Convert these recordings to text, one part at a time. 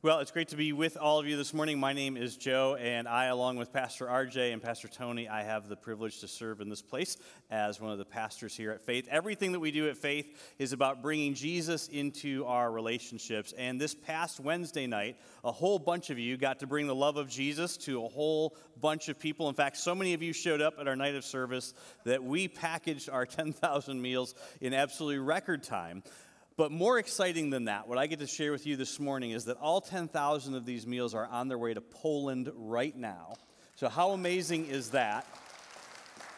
Well, it's great to be with all of you this morning. My name is Joe, and I, along with Pastor RJ and Pastor Tony, I have the privilege to serve in this place as one of the pastors here at Faith. Everything that we do at Faith is about bringing Jesus into our relationships. And this past Wednesday night, a whole bunch of you got to bring the love of Jesus to a whole bunch of people. In fact, so many of you showed up at our night of service that we packaged our 10,000 meals in absolutely record time. But more exciting than that, what I get to share with you this morning is that all 10,000 of these meals are on their way to Poland right now. So, how amazing is that?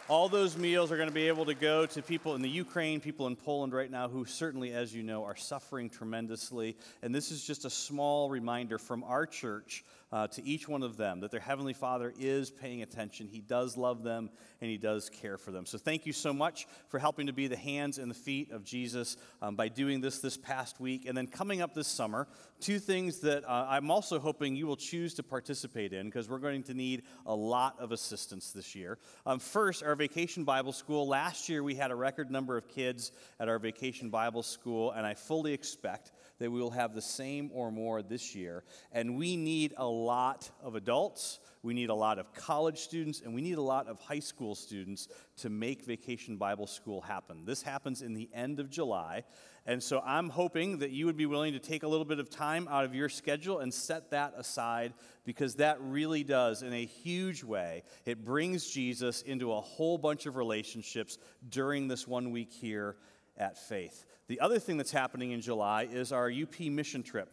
All those meals are going to be able to go to people in the Ukraine, people in Poland right now who certainly, as you know, are suffering tremendously. And this is just a small reminder from our church uh, to each one of them that their Heavenly Father is paying attention. He does love them and He does care for them. So thank you so much for helping to be the hands and the feet of Jesus um, by doing this this past week. And then coming up this summer, two things that uh, I'm also hoping you will choose to participate in because we're going to need a lot of assistance this year. Um, first, our Vacation Bible School. Last year we had a record number of kids at our Vacation Bible School, and I fully expect that we will have the same or more this year. And we need a lot of adults, we need a lot of college students, and we need a lot of high school students to make Vacation Bible School happen. This happens in the end of July. And so I'm hoping that you would be willing to take a little bit of time out of your schedule and set that aside because that really does, in a huge way, it brings Jesus into a whole bunch of relationships during this one week here at Faith. The other thing that's happening in July is our UP mission trip.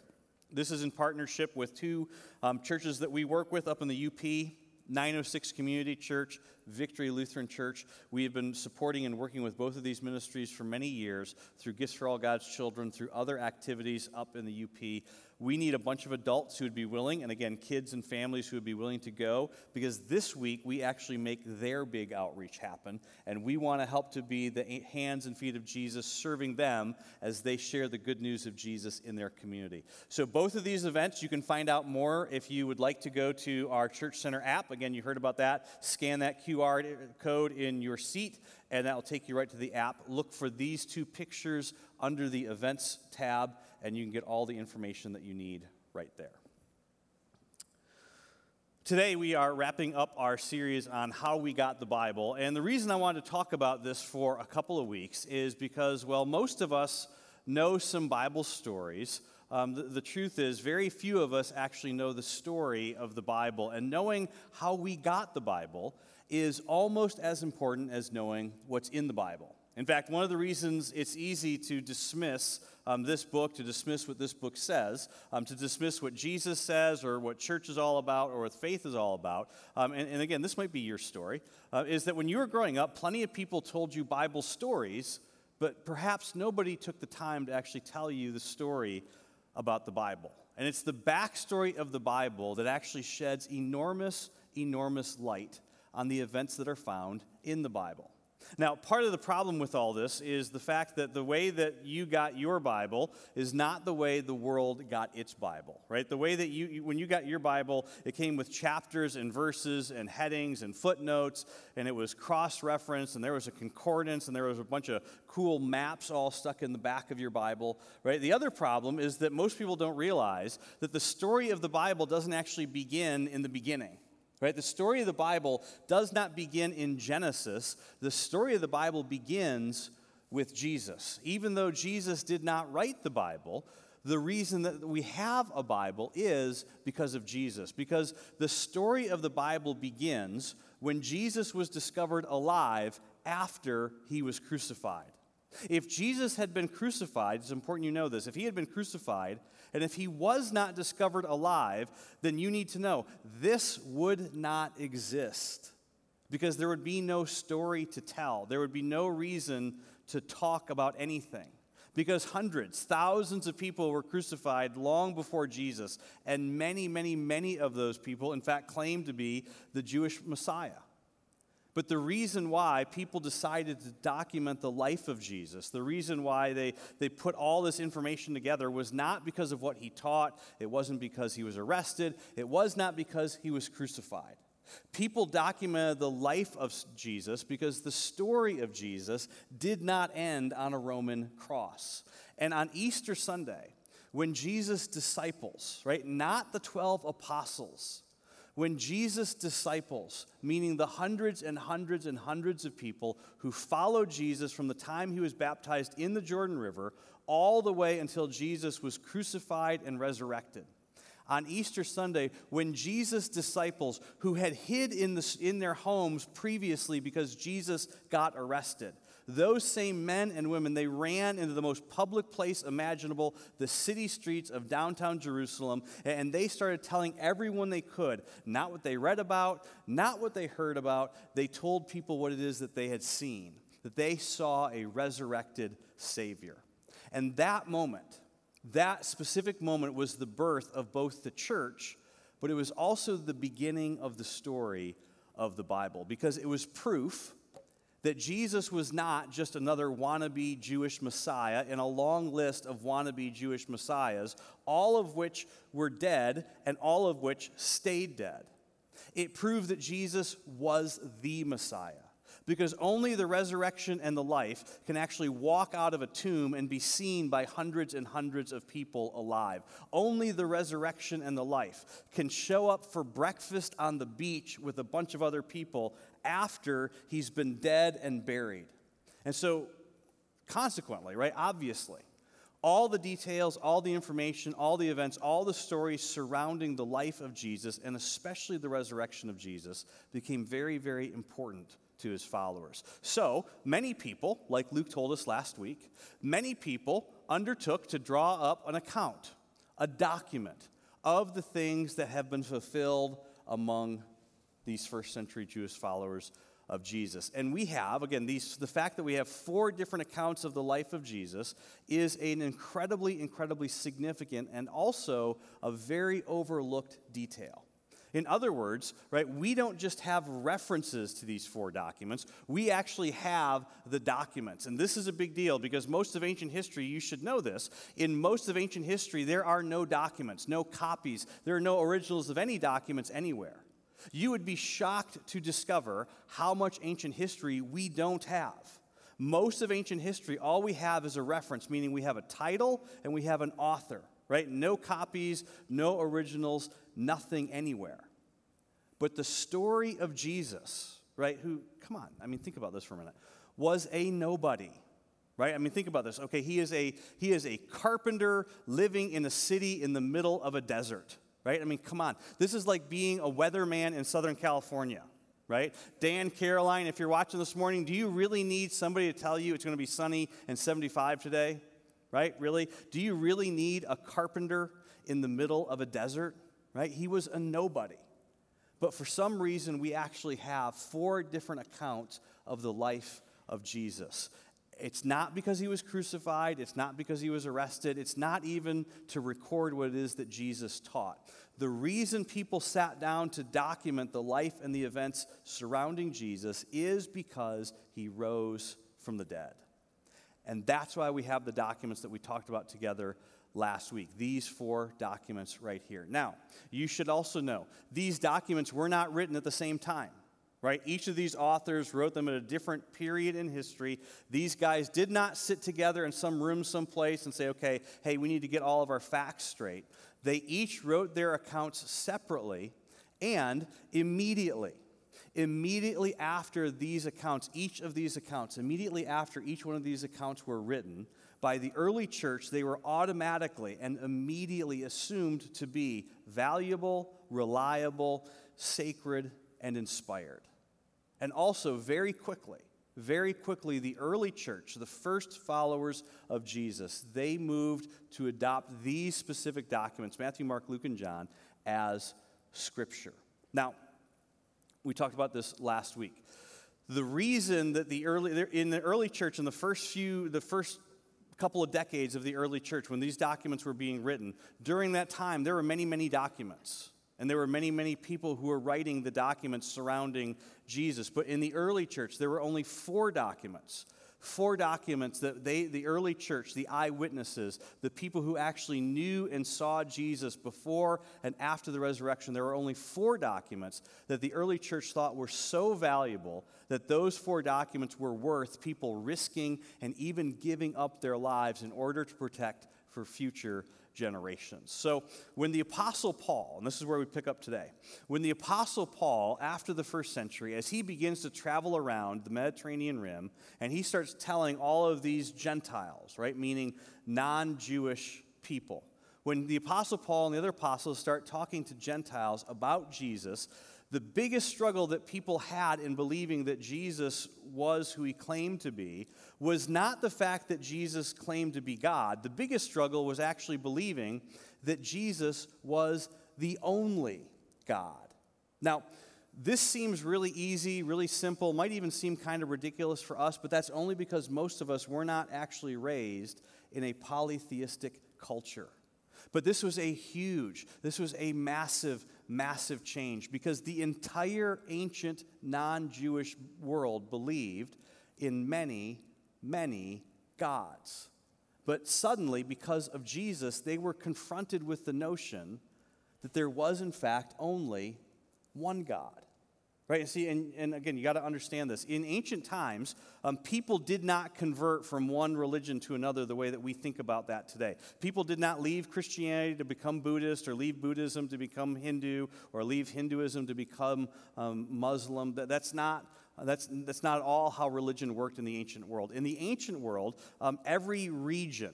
This is in partnership with two um, churches that we work with up in the UP 906 Community Church, Victory Lutheran Church. We have been supporting and working with both of these ministries for many years through Gifts for All God's Children, through other activities up in the UP. We need a bunch of adults who would be willing, and again, kids and families who would be willing to go, because this week we actually make their big outreach happen, and we want to help to be the hands and feet of Jesus, serving them as they share the good news of Jesus in their community. So, both of these events, you can find out more if you would like to go to our Church Center app. Again, you heard about that. Scan that QR code in your seat, and that will take you right to the app. Look for these two pictures under the events tab and you can get all the information that you need right there. Today, we are wrapping up our series on how we got the Bible. And the reason I wanted to talk about this for a couple of weeks is because, well, most of us know some Bible stories. Um, the, the, truth is, very few of us actually know the story of the Bible. And knowing how we got the Bible is almost as important as knowing what's in the Bible. In fact, one of the reasons it's easy to dismiss um, this book, to dismiss what this book says, um, to dismiss what Jesus says or what church is all about or what faith is all about, um, and, and, again, this might be your story, uh, is that when you were growing up, plenty of people told you Bible stories, but perhaps nobody took the time to actually tell you the story about the Bible. And it's the backstory of the Bible that actually sheds enormous, enormous light on the events that are found in the Bible. Now, part of the problem with all this is the fact that the way that you got your Bible is not the way the world got its Bible, right? The way that you, when you got your Bible, it came with chapters and verses and headings and footnotes, and it was cross referenced, and there was a concordance, and there was a bunch of cool maps all stuck in the back of your Bible, right? The other problem is that most people don't realize that the story of the Bible doesn't actually begin in the beginning. Right? The story of the Bible does not begin in Genesis. The story of the Bible begins with Jesus. Even though Jesus did not write the Bible, the reason that we have a Bible is because of Jesus. Because the story of the Bible begins when Jesus was discovered alive after he was crucified. If Jesus had been crucified, it's important you know this, if he had been crucified, and if he was not discovered alive, then you need to know this would not exist because there would be no story to tell. There would be no reason to talk about anything because hundreds, thousands of people were crucified long before Jesus, and many, many, many of those people, in fact, claimed to be the Jewish Messiah. But the reason why people decided to document the life of Jesus, the reason why they, they put all this information together was not because of what he taught, it wasn't because he was arrested, it was not because he was crucified. People documented the life of Jesus because the story of Jesus did not end on a Roman cross. And on Easter Sunday, when Jesus' disciples, right, not the 12 apostles, when Jesus' disciples, meaning the hundreds and hundreds and hundreds of people who followed Jesus from the time he was baptized in the Jordan River all the way until Jesus was crucified and resurrected. On Easter Sunday, when Jesus' disciples, who had hid in, the, in their homes previously because Jesus got arrested, those same men and women, they ran into the most public place imaginable, the city streets of downtown Jerusalem, and they started telling everyone they could, not what they read about, not what they heard about. They told people what it is that they had seen, that they saw a resurrected Savior. And that moment, that specific moment was the birth of both the church, but it was also the beginning of the story of the Bible because it was proof that Jesus was not just another wannabe Jewish Messiah in a long list of wannabe Jewish Messiahs, all of which were dead and all of which stayed dead. It proved that Jesus was the Messiah because only the resurrection and the life can actually walk out of a tomb and be seen by hundreds and hundreds of people alive. Only the resurrection and the life can show up for breakfast on the beach with a bunch of other people after he's been dead and buried. And so, consequently, right, obviously, all the details, all the information, all the events, all the stories surrounding the life of Jesus, and especially the resurrection of Jesus, became very, very important to his followers. So, many people, like Luke told us last week, many people undertook to draw up an account, a document of the things that have been fulfilled among these first century Jewish followers of Jesus. And we have, again, these, the fact that we have four different accounts of the life of Jesus is an incredibly, incredibly significant and also a very overlooked detail. In other words, right, we don't just have references to these four documents, we actually have the documents. And this is a big deal because most of ancient history, you should know this, in most of ancient history, there are no documents, no copies, there are no originals of any documents anywhere you would be shocked to discover how much ancient history we don't have. Most of ancient history, all we have is a reference, meaning we have a title and we have an author, right? No copies, no originals, nothing anywhere. But the story of Jesus, right, who, come on, I mean, think about this for a minute, was a nobody right i mean think about this okay he is a he is a carpenter living in a city in the middle of a desert right? I mean, come on. This is like being a weatherman in Southern California, right? Dan, Caroline, if you're watching this morning, do you really need somebody to tell you it's going to be sunny and 75 today? Right? Really? Do you really need a carpenter in the middle of a desert? Right? He was a nobody. But for some reason, we actually have four different accounts of the life of Jesus. It's not because he was crucified. It's not because he was arrested. It's not even to record what it is that Jesus taught. The reason people sat down to document the life and the events surrounding Jesus is because he rose from the dead. And that's why we have the documents that we talked about together last week. These four documents right here. Now, you should also know these documents were not written at the same time right? Each of these authors wrote them at a different period in history. These guys did not sit together in some room someplace and say, okay, hey, we need to get all of our facts straight. They each wrote their accounts separately and immediately. Immediately after these accounts, each of these accounts, immediately after each one of these accounts were written, by the early church, they were automatically and immediately assumed to be valuable, reliable, sacred, and inspired. And also, very quickly, very quickly, the early church, the first followers of Jesus, they moved to adopt these specific documents Matthew, Mark, Luke, and John as scripture. Now, we talked about this last week. The reason that the early, in the early church, in the first few, the first couple of decades of the early church, when these documents were being written, during that time, there were many, many documents. And there were many, many people who were writing the documents surrounding Jesus. But in the early church, there were only four documents. Four documents that they, the early church, the eyewitnesses, the people who actually knew and saw Jesus before and after the resurrection, there were only four documents that the early church thought were so valuable that those four documents were worth people risking and even giving up their lives in order to protect for future generations. So when the Apostle Paul, and this is where we pick up today, when the Apostle Paul, after the first century, as he begins to travel around the Mediterranean rim, and he starts telling all of these Gentiles, right, meaning non Jewish people, when the Apostle Paul and the other apostles start talking to Gentiles about Jesus, the biggest struggle that people had in believing that Jesus was who he claimed to be was not the fact that Jesus claimed to be God. The biggest struggle was actually believing that Jesus was the only God. Now, this seems really easy, really simple, might even seem kind of ridiculous for us, but that's only because most of us were not actually raised in a polytheistic culture. But this was a huge, this was a massive massive change because the entire ancient non Jewish world believed in many, many gods. But suddenly, because of Jesus, they were confronted with the notion that there was, in fact, only one God. Right? And see, and, and again, you got to understand this. In ancient times, um, people did not convert from one religion to another the way that we think about that today. People did not leave Christianity to become Buddhist, or leave Buddhism to become Hindu, or leave Hinduism to become um, Muslim. That, that's not. That's, that's not at all how religion worked in the ancient world. In the ancient world, um, every region,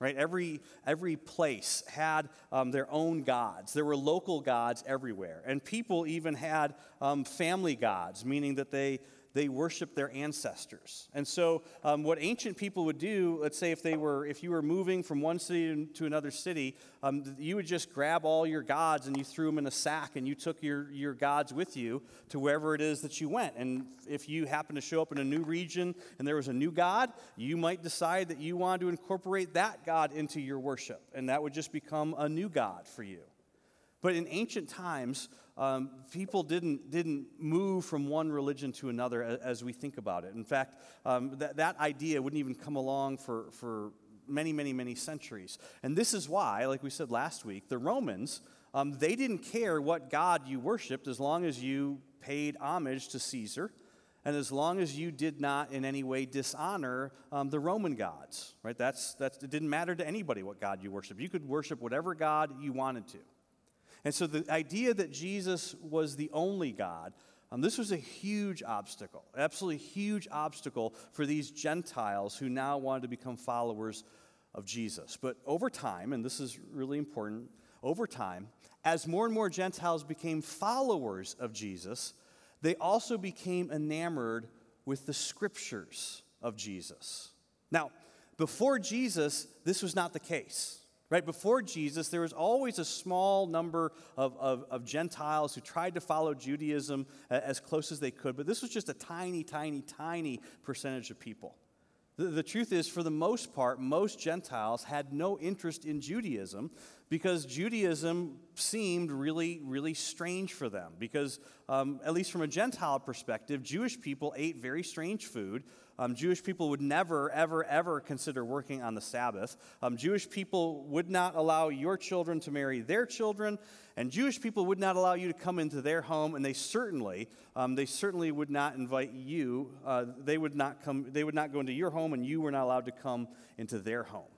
right? Every, every place had um, their own gods. There were local gods everywhere. And people even had um, family gods, meaning that they, they worshiped their ancestors. And so, um, what ancient people would do, let's say if they were, if you were moving from one city to another city, um, you would just grab all your gods and you threw them in a sack and you took your, your gods with you to wherever it is that you went. And if you happened to show up in a new region and there was a new god, you might decide that you wanted to incorporate that god into your worship, and that would just become a new god for you. But in ancient times, um, people didn't, didn't move from one religion to another as, as we think about it. In fact, um, that, that idea wouldn't even come along for, for many, many, many centuries. And this is why, like we said last week, the Romans, um, they didn't care what God you worshiped as long as you paid homage to Caesar and as long as you did not in any way dishonor um, the Roman gods, right? That's, that's, it didn't matter to anybody what God you worship. You could worship whatever God you wanted to. And so the idea that Jesus was the only God, um, this was a huge obstacle, absolutely huge obstacle for these Gentiles who now wanted to become followers of Jesus. But over time, and this is really important, over time, as more and more Gentiles became followers of Jesus, they also became enamored with the scriptures of Jesus. Now, before Jesus, this was not the case. Right before Jesus, there was always a small number of, of, of, Gentiles who tried to follow Judaism as close as they could, but this was just a tiny, tiny, tiny percentage of people. The, the truth is, for the most part, most Gentiles had no interest in Judaism because Judaism seemed really, really strange for them. Because, um, at least from a Gentile perspective, Jewish people ate very strange food. Um, Jewish people would never, ever, ever consider working on the Sabbath. Um, Jewish people would not allow your children to marry their children, and Jewish people would not allow you to come into their home, and they certainly, um, they certainly would not invite you. Uh, they would not come. They would not go into your home, and you were not allowed to come into their home.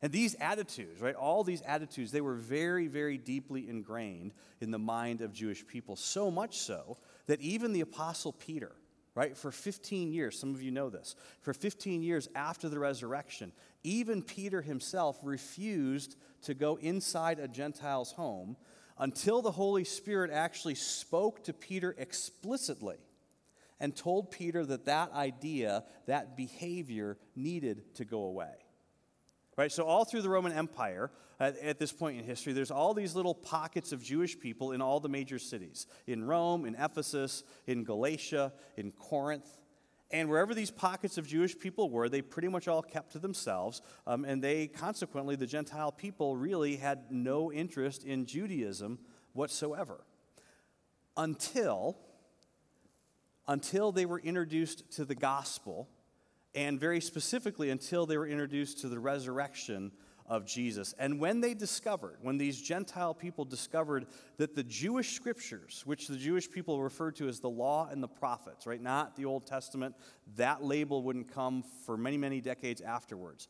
And these attitudes, right, all these attitudes, they were very, very deeply ingrained in the mind of Jewish people. So much so that even the Apostle Peter, right? For 15 years, some of you know this, for 15 years after the resurrection, even Peter himself refused to go inside a Gentile's home until the Holy Spirit actually spoke to Peter explicitly and told Peter that that idea, that behavior needed to go away. Right? So, all through the Roman Empire, at, at, this point in history, there's all these little pockets of Jewish people in all the major cities in Rome, in Ephesus, in Galatia, in Corinth. And wherever these pockets of Jewish people were, they pretty much all kept to themselves. Um, and they, consequently, the Gentile people really had no interest in Judaism whatsoever. Until, until they were introduced to the gospel and very specifically until they were introduced to the resurrection of Jesus. And when they discovered, when these Gentile people discovered that the Jewish scriptures, which the Jewish people referred to as the law and the prophets, right, not the Old Testament, that label wouldn't come for many, many decades afterwards.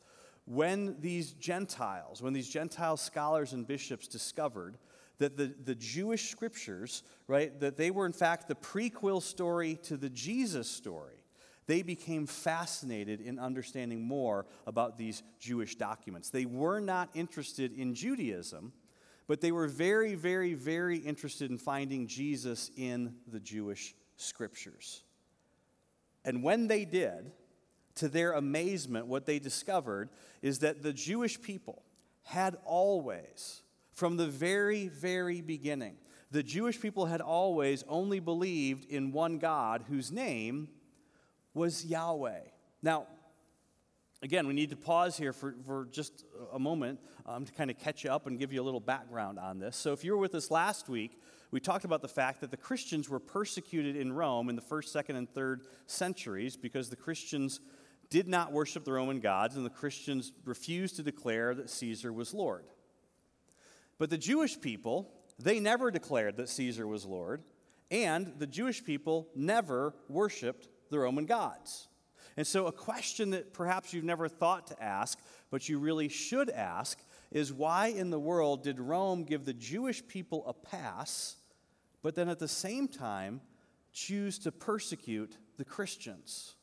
when these Gentiles, when these Gentile scholars and bishops discovered that the, the Jewish scriptures, right, that they were in fact the prequel story to the Jesus story, they became fascinated in understanding more about these Jewish documents. They were not interested in Judaism, but they were very, very, very interested in finding Jesus in the Jewish scriptures. And when they did, to their amazement, what they discovered is that the Jewish people had always, from the very, very beginning, the Jewish people had always only believed in one God whose name was Yahweh. Now, again, we need to pause here for, for just a moment um, to kind of catch you up and give you a little background on this. So, if you were with us last week, we talked about the fact that the Christians were persecuted in Rome in the first, second, and third centuries because the Christians did not worship the Roman gods, and the Christians refused to declare that Caesar was Lord. But the Jewish people, they never declared that Caesar was Lord, and the Jewish people never worshiped the Roman gods. And so, a question that perhaps you've never thought to ask, but you really should ask, is why in the world did Rome give the Jewish people a pass, but then at the same time choose to persecute the Christians?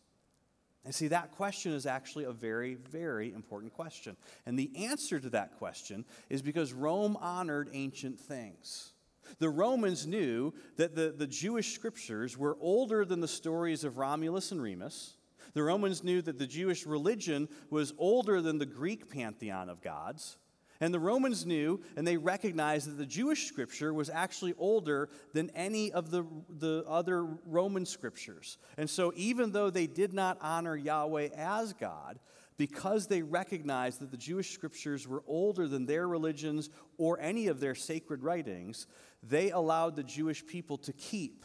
And see, that question is actually a very, very important question. And the answer to that question is because Rome honored ancient things. The Romans knew that the, the Jewish scriptures were older than the stories of Romulus and Remus. The Romans knew that the Jewish religion was older than the Greek pantheon of gods. And the Romans knew and they recognized that the Jewish scripture was actually older than any of the, the other Roman scriptures. And so, even though they did not honor Yahweh as God, because they recognized that the Jewish scriptures were older than their religions or any of their sacred writings, they allowed the Jewish people to keep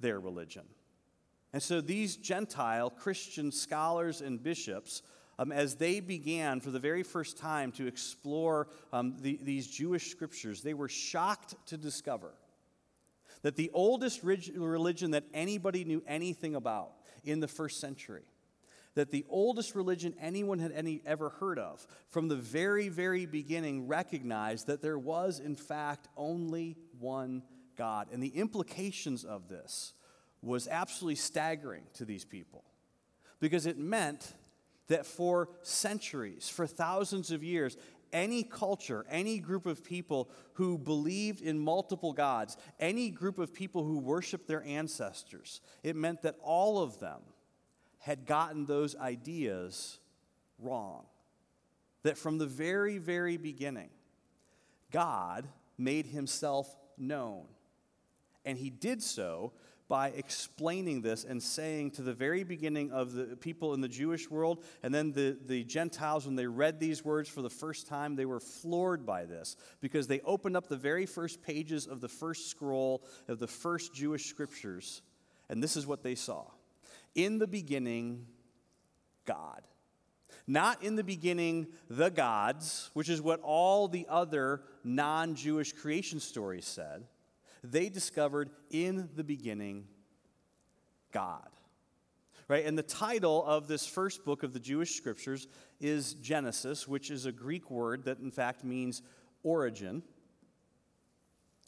their religion. And so, these Gentile Christian scholars and bishops um, as they began for the very first time to explore um, the, these Jewish scriptures, they were shocked to discover that the oldest religion that anybody knew anything about in the first century, that the oldest religion anyone had any, ever heard of, from the very, very beginning, recognized that there was, in fact, only one God. And the implications of this was absolutely staggering to these people because it meant that for centuries, for thousands of years, any culture, any group of people who believed in multiple gods, any group of people who worshiped their ancestors, it meant that all of them had gotten those ideas wrong. That from the very, very beginning, God made himself known. And he did so by explaining this and saying to the very beginning of the people in the Jewish world, and then the, the Gentiles, when they read these words for the first time, they were floored by this because they opened up the very first pages of the first scroll of the first Jewish scriptures, and this is what they saw. In the beginning, God. Not in the beginning, the gods, which is what all the other non Jewish creation stories said they discovered in the beginning God. Right? And the title of this first book of the Jewish scriptures is Genesis, which is a Greek word that in fact means origin.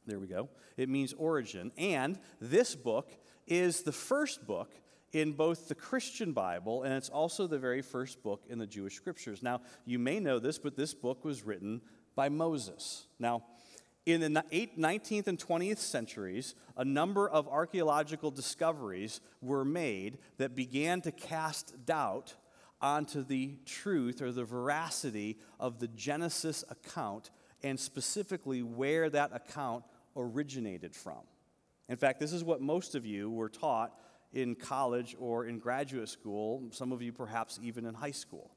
There we go. It means origin. And this book is the first book in both the Christian Bible and it's also the very first book in the Jewish scriptures. Now, you may know this, but this book was written by Moses. Now, in the 19th and 20th centuries, a number of archaeological discoveries were made that began to cast doubt onto the truth or the veracity of the Genesis account, and specifically where that account originated from. In fact, this is what most of you were taught in college or in graduate school, some of you perhaps even in high school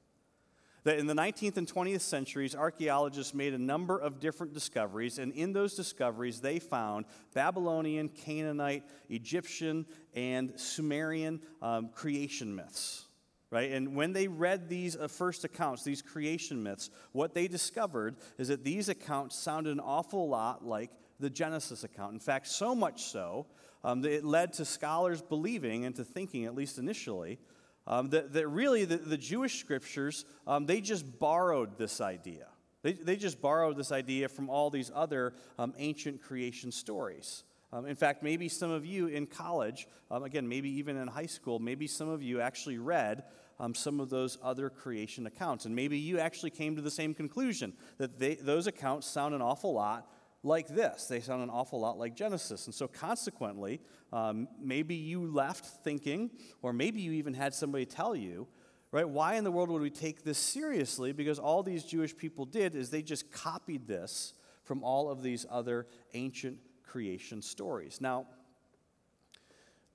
that in the 19th and 20th centuries, archaeologists made a number of different discoveries, and in those discoveries, they found Babylonian, Canaanite, Egyptian, and Sumerian um, creation myths. Right? And when they read these uh, first accounts, these creation myths, what they discovered is that these accounts sounded an awful lot like the Genesis account. In fact, so much so um, that it led to scholars believing and to thinking, at least initially, um, that, that really the, the Jewish scriptures, um, they just borrowed this idea. They, they just borrowed this idea from all these other um, ancient creation stories. Um, in fact, maybe some of you in college, um, again, maybe even in high school, maybe some of you actually read um, some of those other creation accounts. And maybe you actually came to the same conclusion that they, those accounts sound an awful lot like this. They sound an awful lot like Genesis. And so, consequently, um, maybe you left thinking, or maybe you even had somebody tell you, right, why in the world would we take this seriously? Because all these Jewish people did is they just copied this from all of these other ancient creation stories. Now,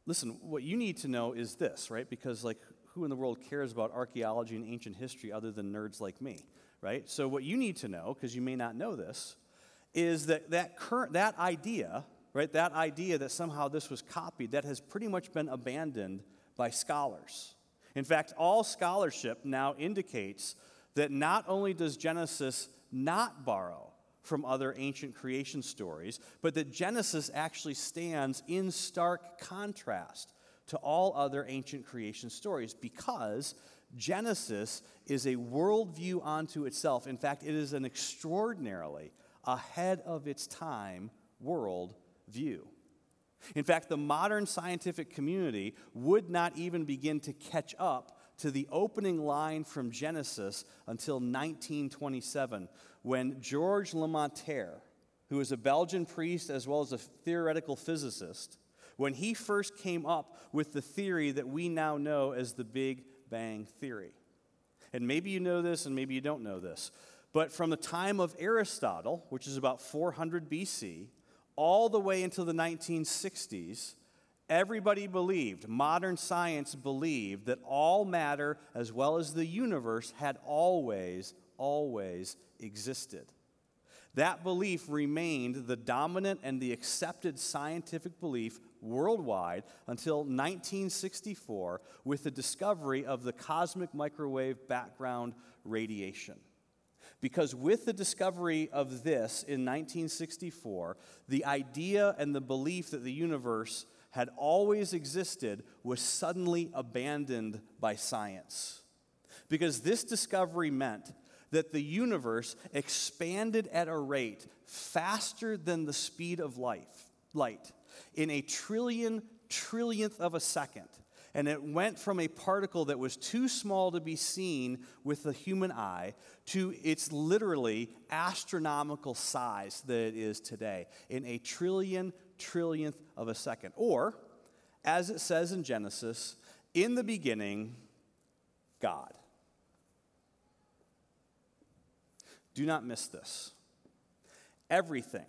listen, what you need to know is this, right? Because, like, who in the world cares about archaeology and ancient history other than nerds like me, right? So, what you need to know, because you may not know this, is that that, current, that idea, right, that idea that somehow this was copied, that has pretty much been abandoned by scholars. In fact, all scholarship now indicates that not only does Genesis not borrow from other ancient creation stories, but that Genesis actually stands in stark contrast to all other ancient creation stories because Genesis is a worldview unto itself. In fact, it is an extraordinarily ahead of its time world view. In fact, the modern scientific community would not even begin to catch up to the opening line from Genesis until 1927, when Georges Lemaitre, who was a Belgian priest as well as a theoretical physicist, when he first came up with the theory that we now know as the Big Bang Theory. And maybe you know this and maybe you don't know this, but from the time of Aristotle, which is about 400 BC, all the way until the 1960s, everybody believed, modern science believed, that all matter as well as the universe had always, always existed. That belief remained the dominant and the accepted scientific belief worldwide until 1964 with the discovery of the cosmic microwave background radiation. Because with the discovery of this in 1964, the idea and the belief that the universe had always existed was suddenly abandoned by science. Because this discovery meant that the universe expanded at a rate faster than the speed of life, light in a trillion trillionth of a second. And it went from a particle that was too small to be seen with the human eye to its literally astronomical size that it is today in a trillion trillionth of a second. Or, as it says in Genesis, in the beginning, God. Do not miss this. Everything,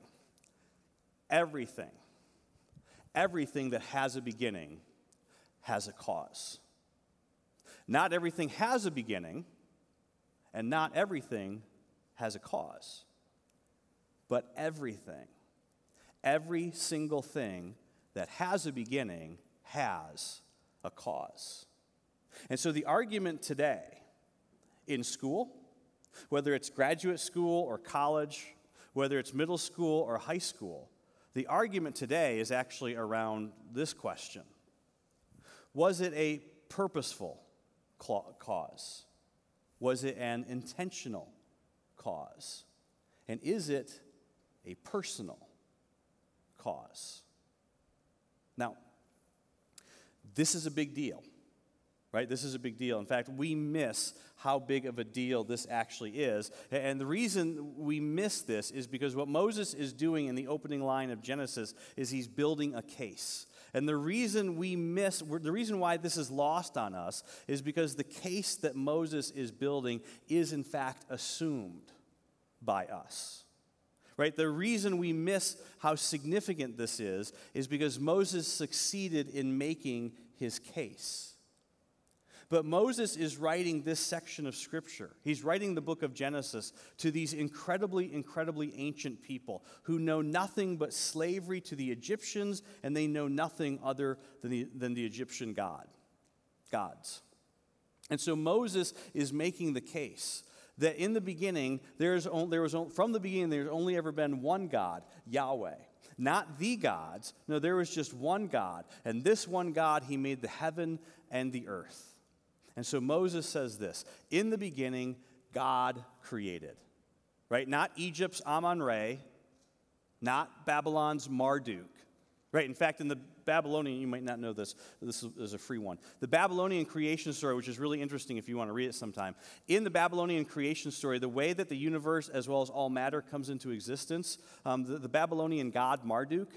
everything, everything that has a beginning has a cause. Not everything has a beginning, and not everything has a cause. But everything, every single thing that has a beginning has a cause. And so the argument today in school, whether it's graduate school or college, whether it's middle school or high school, the argument today is actually around this question Was it a purposeful cause? Was it an intentional cause? And is it a personal cause? Now, this is a big deal, right? This is a big deal. In fact, we miss how big of a deal this actually is. And the reason we miss this is because what Moses is doing in the opening line of Genesis is he's building a case. And the reason we miss, the reason why this is lost on us is because the case that Moses is building is in fact assumed by us. Right? The reason we miss how significant this is is because Moses succeeded in making his case. But Moses is writing this section of Scripture. He's writing the book of Genesis to these incredibly, incredibly ancient people who know nothing but slavery to the Egyptians, and they know nothing other than the, than the Egyptian God, gods. And so Moses is making the case that in the beginning, there's only, there was only, from the beginning, there's only ever been one God, Yahweh. Not the gods. No, there was just one God. And this one God, he made the heaven and the earth. And so Moses says this In the beginning, God created, right? Not Egypt's Amon Re, not Babylon's Marduk, right? In fact, in the Babylonian, you might not know this, this is a free one. The Babylonian creation story, which is really interesting if you want to read it sometime. In the Babylonian creation story, the way that the universe, as well as all matter, comes into existence, um, the, the Babylonian god Marduk,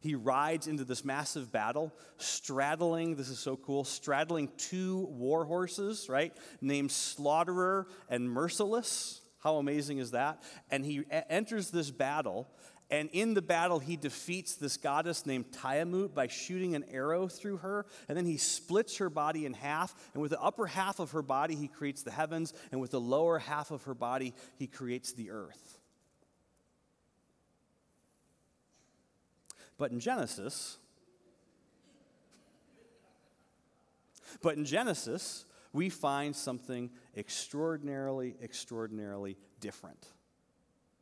he rides into this massive battle, straddling, this is so cool, straddling two war horses, right? Named Slaughterer and Merciless. How amazing is that? And he enters this battle, and in the battle, he defeats this goddess named Tiamat by shooting an arrow through her. And then he splits her body in half. And with the upper half of her body, he creates the heavens. And with the lower half of her body, he creates the earth. But in Genesis, but in Genesis, we find something extraordinarily, extraordinarily different.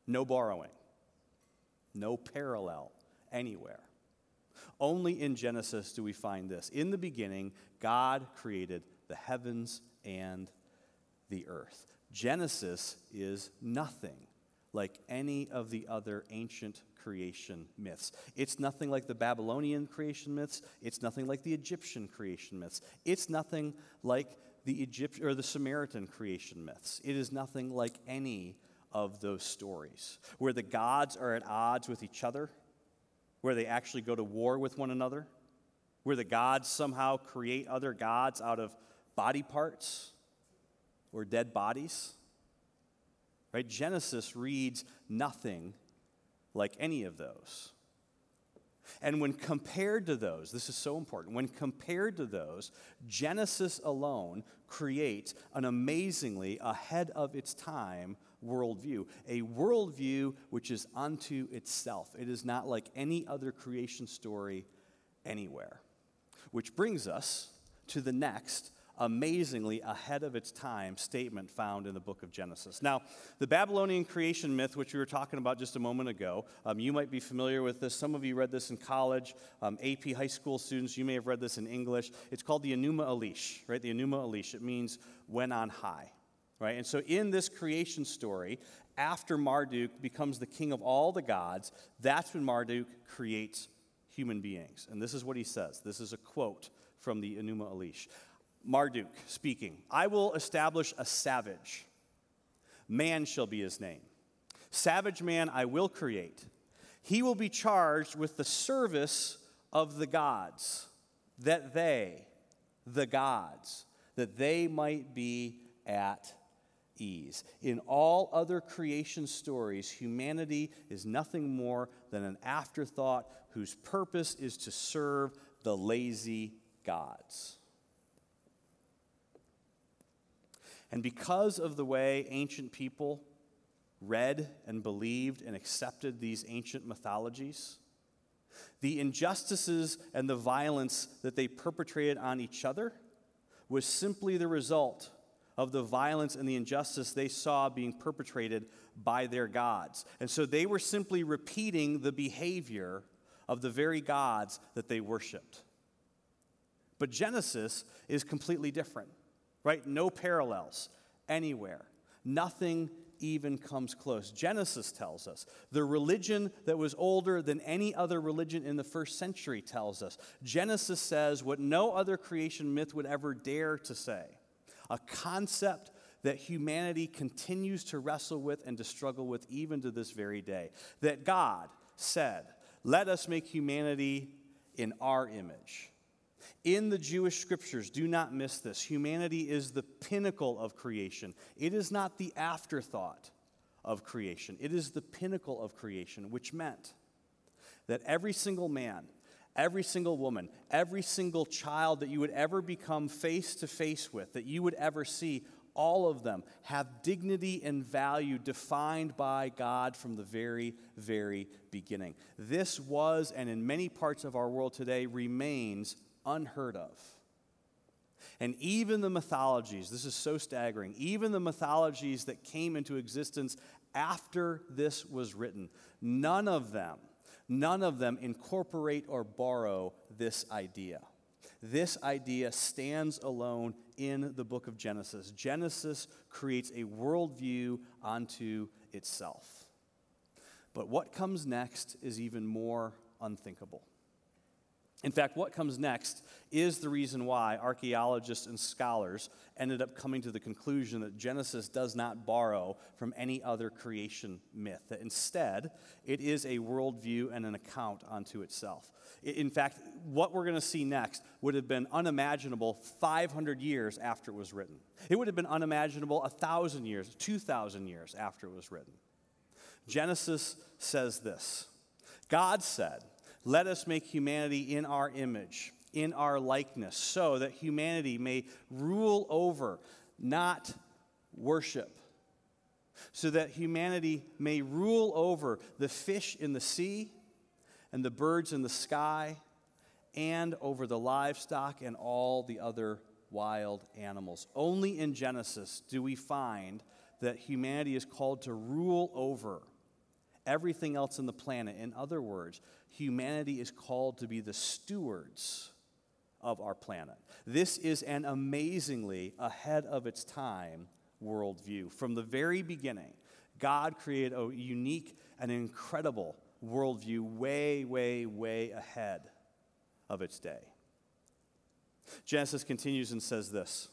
No borrowing, no parallel anywhere. Only in Genesis do we find this. In the beginning, God created the heavens and the earth. Genesis is nothing like any of the other ancient creation myths. It's nothing like the Babylonian creation myths. It's nothing like the Egyptian creation myths. It's nothing like the Egypt or the Samaritan creation myths. It is nothing like any of those stories where the gods are at odds with each other, where they actually go to war with one another, where the gods somehow create other gods out of body parts or dead bodies. Right? Genesis reads nothing like any of those. And when compared to those, this is so important, when compared to those, Genesis alone creates an amazingly ahead of its time worldview, a worldview which is unto itself. It is not like any other creation story anywhere. Which brings us to the next amazingly ahead of its time statement found in the book of Genesis. Now, the Babylonian creation myth, which we were talking about just a moment ago, um, you might be familiar with this. Some of you read this in college. Um, AP high school students, you may have read this in English. It's called the Enuma Elish, right? The Enuma Elish. It means when on high, right? And so in this creation story, after Marduk becomes the king of all the gods, that's when Marduk creates human beings. And this is what he says. This is a quote from the Enuma Elish. Marduk speaking I will establish a savage. Man shall be his name. Savage man I will create. He will be charged with the service of the gods, that they, the gods, that they might be at ease. In all other creation stories, humanity is nothing more than an afterthought whose purpose is to serve the lazy gods. And because of the way ancient people read and believed and accepted these ancient mythologies, the injustices and the violence that they perpetrated on each other was simply the result of the violence and the injustice they saw being perpetrated by their gods. And so they were simply repeating the behavior of the very gods that they worshiped. But Genesis is completely different right? No parallels anywhere. Nothing even comes close. Genesis tells us. The religion that was older than any other religion in the first century tells us. Genesis says what no other creation myth would ever dare to say a concept that humanity continues to wrestle with and to struggle with even to this very day. That God said, Let us make humanity in our image in the Jewish scriptures, do not miss this. Humanity is the pinnacle of creation, it is not the afterthought of creation, it is the pinnacle of creation, which meant that every single man, every single woman, every single child that you would ever become face to face with, that you would ever see, all of them have dignity and value defined by God from the very, very beginning. This was, and in many parts of our world today, remains unheard of. And even the mythologies, this is so staggering, even the mythologies that came into existence after this was written, none of them, none of them incorporate or borrow this idea. This idea stands alone in the book of Genesis. Genesis creates a worldview onto itself. But what comes next is even more unthinkable. In fact, what comes next is the reason why archaeologists and scholars ended up coming to the conclusion that Genesis does not borrow from any other creation myth, that instead it is a worldview and an account unto itself. In fact, what we're going to see next would have been unimaginable 500 years after it was written. It would have been unimaginable 1,000 years, 2,000 years after it was written. Genesis says this God said, Let us make humanity in our image, in our likeness, so that humanity may rule over, not worship. So that humanity may rule over the fish in the sea and the birds in the sky and over the livestock and all the other wild animals. Only in Genesis do we find that humanity is called to rule over everything else in the planet. In other words, humanity is called to be the stewards of our planet. This is an amazingly ahead of its time worldview. From the very beginning, God created a unique and incredible worldview way, way, way ahead of its day. Genesis continues and says this.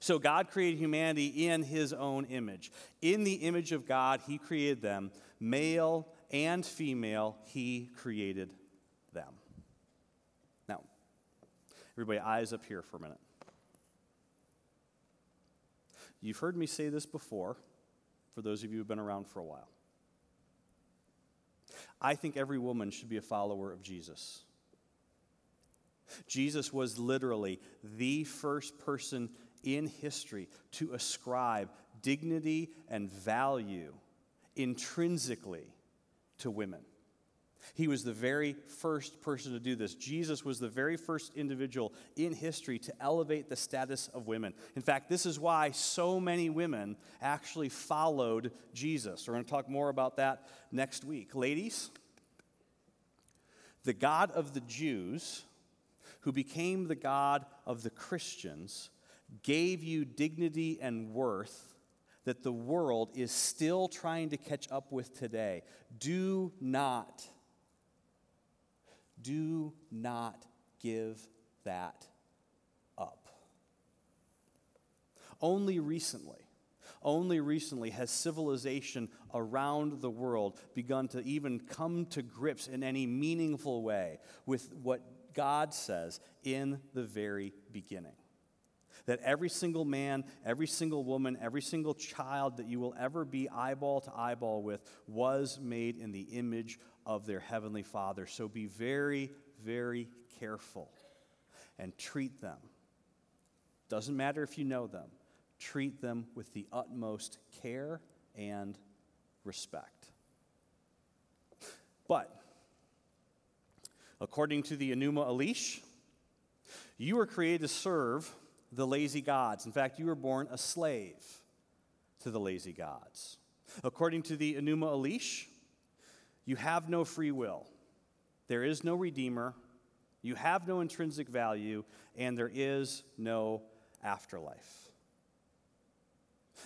So God created humanity in his own image. In the image of God, he created them. Male and female, he created them. Now, everybody, eyes up here for a minute. You've heard me say this before, for those of you who've been around for a while. I think every woman should be a follower of Jesus. Jesus was literally the first person in history to ascribe dignity and value intrinsically to women. He was the very first person to do this. Jesus was the very first individual in history to elevate the status of women. In fact, this is why so many women actually followed Jesus. We're going to talk more about that next week. Ladies, the God of the Jews, who became the God of the Christians, gave you dignity and worth that the world is still trying to catch up with today. Do not, do not give that up. Only recently, only recently has civilization around the world begun to even come to grips in any meaningful way with what God says in the very beginning that every single man, every single woman, every single child that you will ever be eyeball to eyeball with was made in the image of their heavenly Father. So be very, very careful and treat them. Doesn't matter if you know them, treat them with the utmost care and respect. But, according to the Enuma Elish, you were created to serve the lazy gods. In fact, you were born a slave to the lazy gods. According to the Enuma Elish, you have no free will. There is no redeemer. You have no intrinsic value, and there is no afterlife.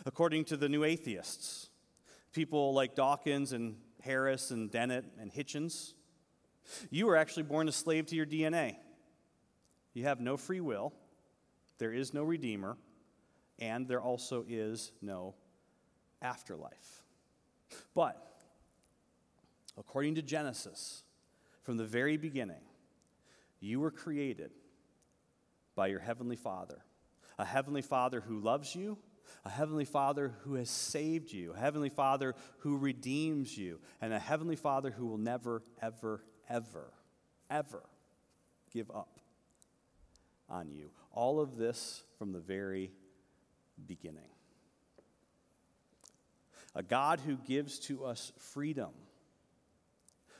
According to the new atheists, people like Dawkins and Harris and Dennett and Hitchens, you were actually born a slave to your DNA. You have no free will. There is no Redeemer, and there also is no afterlife. But, according to Genesis, from the very beginning, you were created by your Heavenly Father. A Heavenly Father who loves you, a Heavenly Father who has saved you, a Heavenly Father who redeems you, and a Heavenly Father who will never, ever, ever, ever give up on you. All of this from the very beginning. A God who gives to us freedom,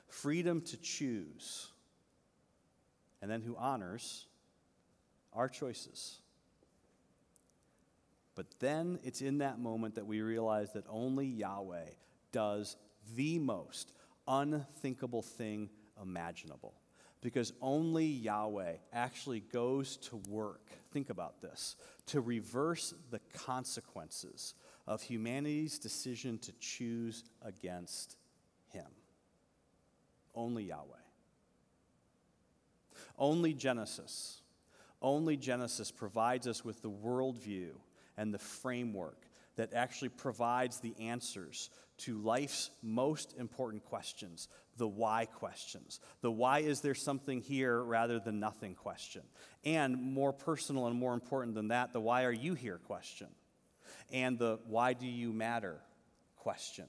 freedom to choose, and then who honors our choices. But then it's in that moment that we realize that only Yahweh does the most unthinkable thing imaginable Because only Yahweh actually goes to work, think about this, to reverse the consequences of humanity's decision to choose against Him. Only Yahweh. Only Genesis. Only Genesis provides us with the worldview and the framework that actually provides the answers to life's most important questions the why questions. The why is there something here rather than nothing question. And more personal and more important than that, the why are you here question. And the why do you matter question.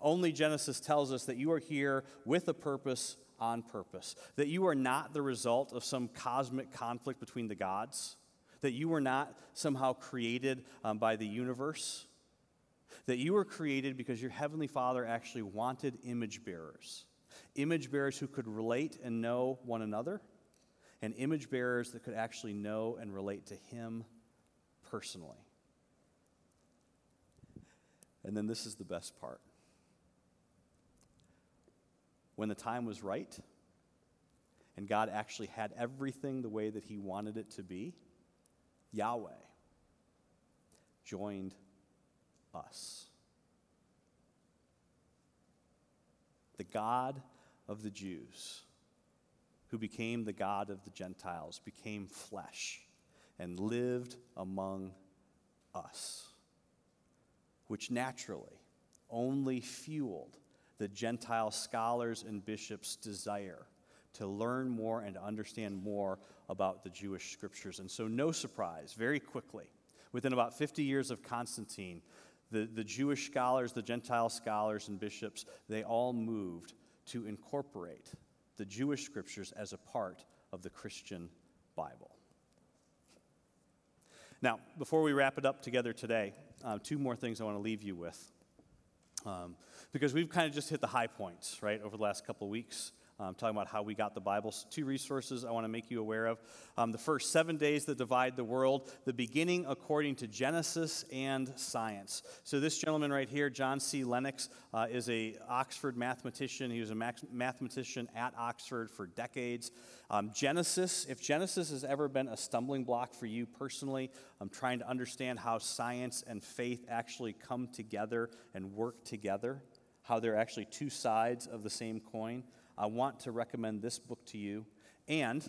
Only Genesis tells us that you are here with a purpose on purpose, that you are not the result of some cosmic conflict between the gods that you were not somehow created um, by the universe, that you were created because your Heavenly Father actually wanted image bearers. Image bearers who could relate and know one another, and image bearers that could actually know and relate to Him personally. And then this is the best part. When the time was right, and God actually had everything the way that He wanted it to be, Yahweh joined us. The God of the Jews, who became the God of the Gentiles, became flesh and lived among us, which naturally only fueled the Gentile scholars and bishops' desire to learn more and to understand more about the Jewish scriptures. And so, no surprise, very quickly, within about 50 years of Constantine, the, the Jewish scholars, the Gentile scholars, and bishops, they all moved to incorporate the Jewish scriptures as a part of the Christian Bible. Now, before we wrap it up together today, uh, two more things I want to leave you with. Um, because we've kind of just hit the high points, right, over the last couple of weeks um, talking about how we got the Bible. Two resources I want to make you aware of. Um, the first seven days that divide the world, the beginning according to Genesis and science. So this gentleman right here, John C. Lennox, uh, is a Oxford mathematician. He was a max- mathematician at Oxford for decades. Um, Genesis, if Genesis has ever been a stumbling block for you personally, I'm trying to understand how science and faith actually come together and work together, how they're actually two sides of the same coin. I want to recommend this book to you. And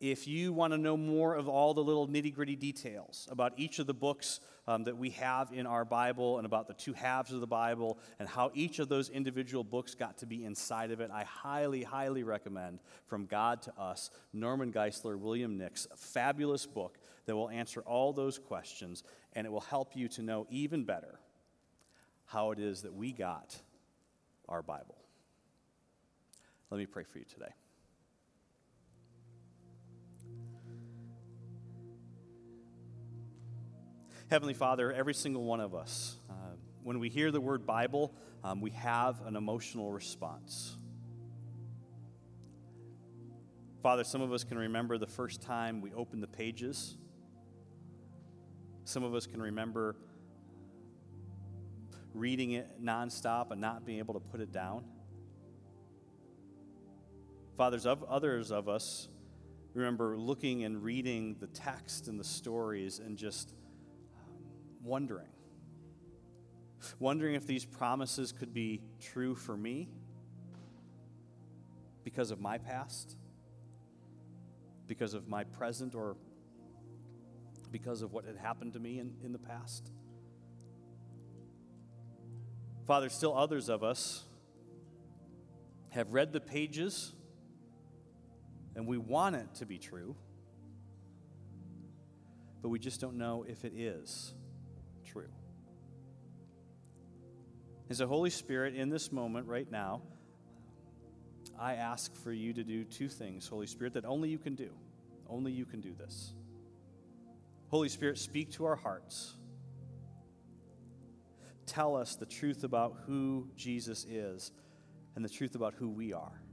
if you want to know more of all the little nitty gritty details about each of the books um, that we have in our Bible and about the two halves of the Bible and how each of those individual books got to be inside of it, I highly, highly recommend From God to Us, Norman Geisler, William Nix, fabulous book that will answer all those questions and it will help you to know even better how it is that we got our Bible. Let me pray for you today. Heavenly Father, every single one of us, uh, when we hear the word Bible, um, we have an emotional response. Father, some of us can remember the first time we opened the pages. Some of us can remember reading it nonstop and not being able to put it down. Fathers, of others of us remember looking and reading the text and the stories and just um, wondering. Wondering if these promises could be true for me because of my past, because of my present, or because of what had happened to me in, in the past. Father, still others of us have read the pages and we want it to be true, but we just don't know if it is true. As a Holy Spirit, in this moment right now, I ask for you to do two things, Holy Spirit, that only you can do. Only you can do this. Holy Spirit, speak to our hearts. Tell us the truth about who Jesus is and the truth about who we are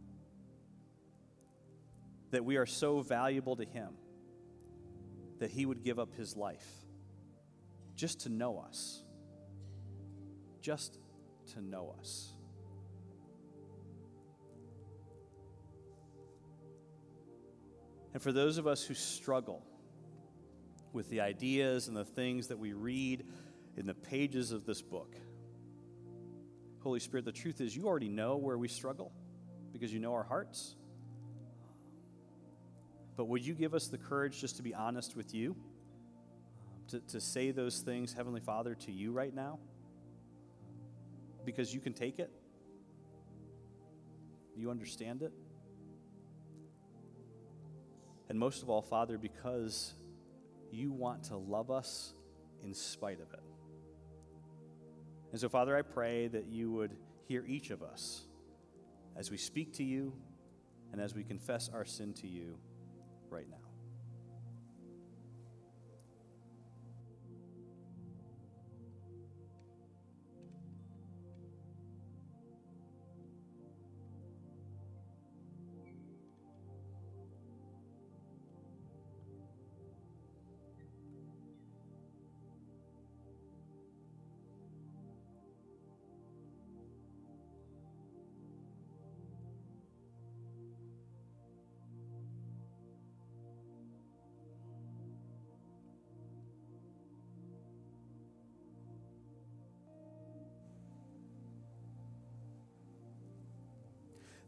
that we are so valuable to Him that He would give up His life just to know us. Just to know us. And for those of us who struggle with the ideas and the things that we read in the pages of this book, Holy Spirit, the truth is you already know where we struggle because you know our hearts. But would you give us the courage just to be honest with you? To, to say those things, Heavenly Father, to you right now? Because you can take it? You understand it? And most of all, Father, because you want to love us in spite of it. And so, Father, I pray that you would hear each of us as we speak to you and as we confess our sin to you right now.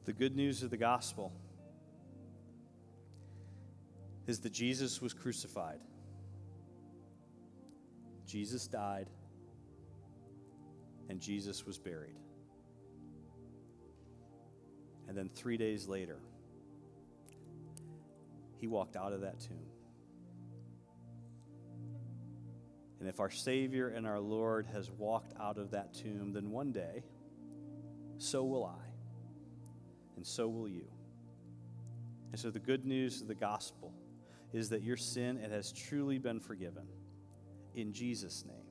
The good news of the gospel is that Jesus was crucified. Jesus died, and Jesus was buried. And then three days later, he walked out of that tomb. And if our Savior and our Lord has walked out of that tomb, then one day, so will I and so will you. And so the good news of the gospel is that your sin it has truly been forgiven in Jesus name.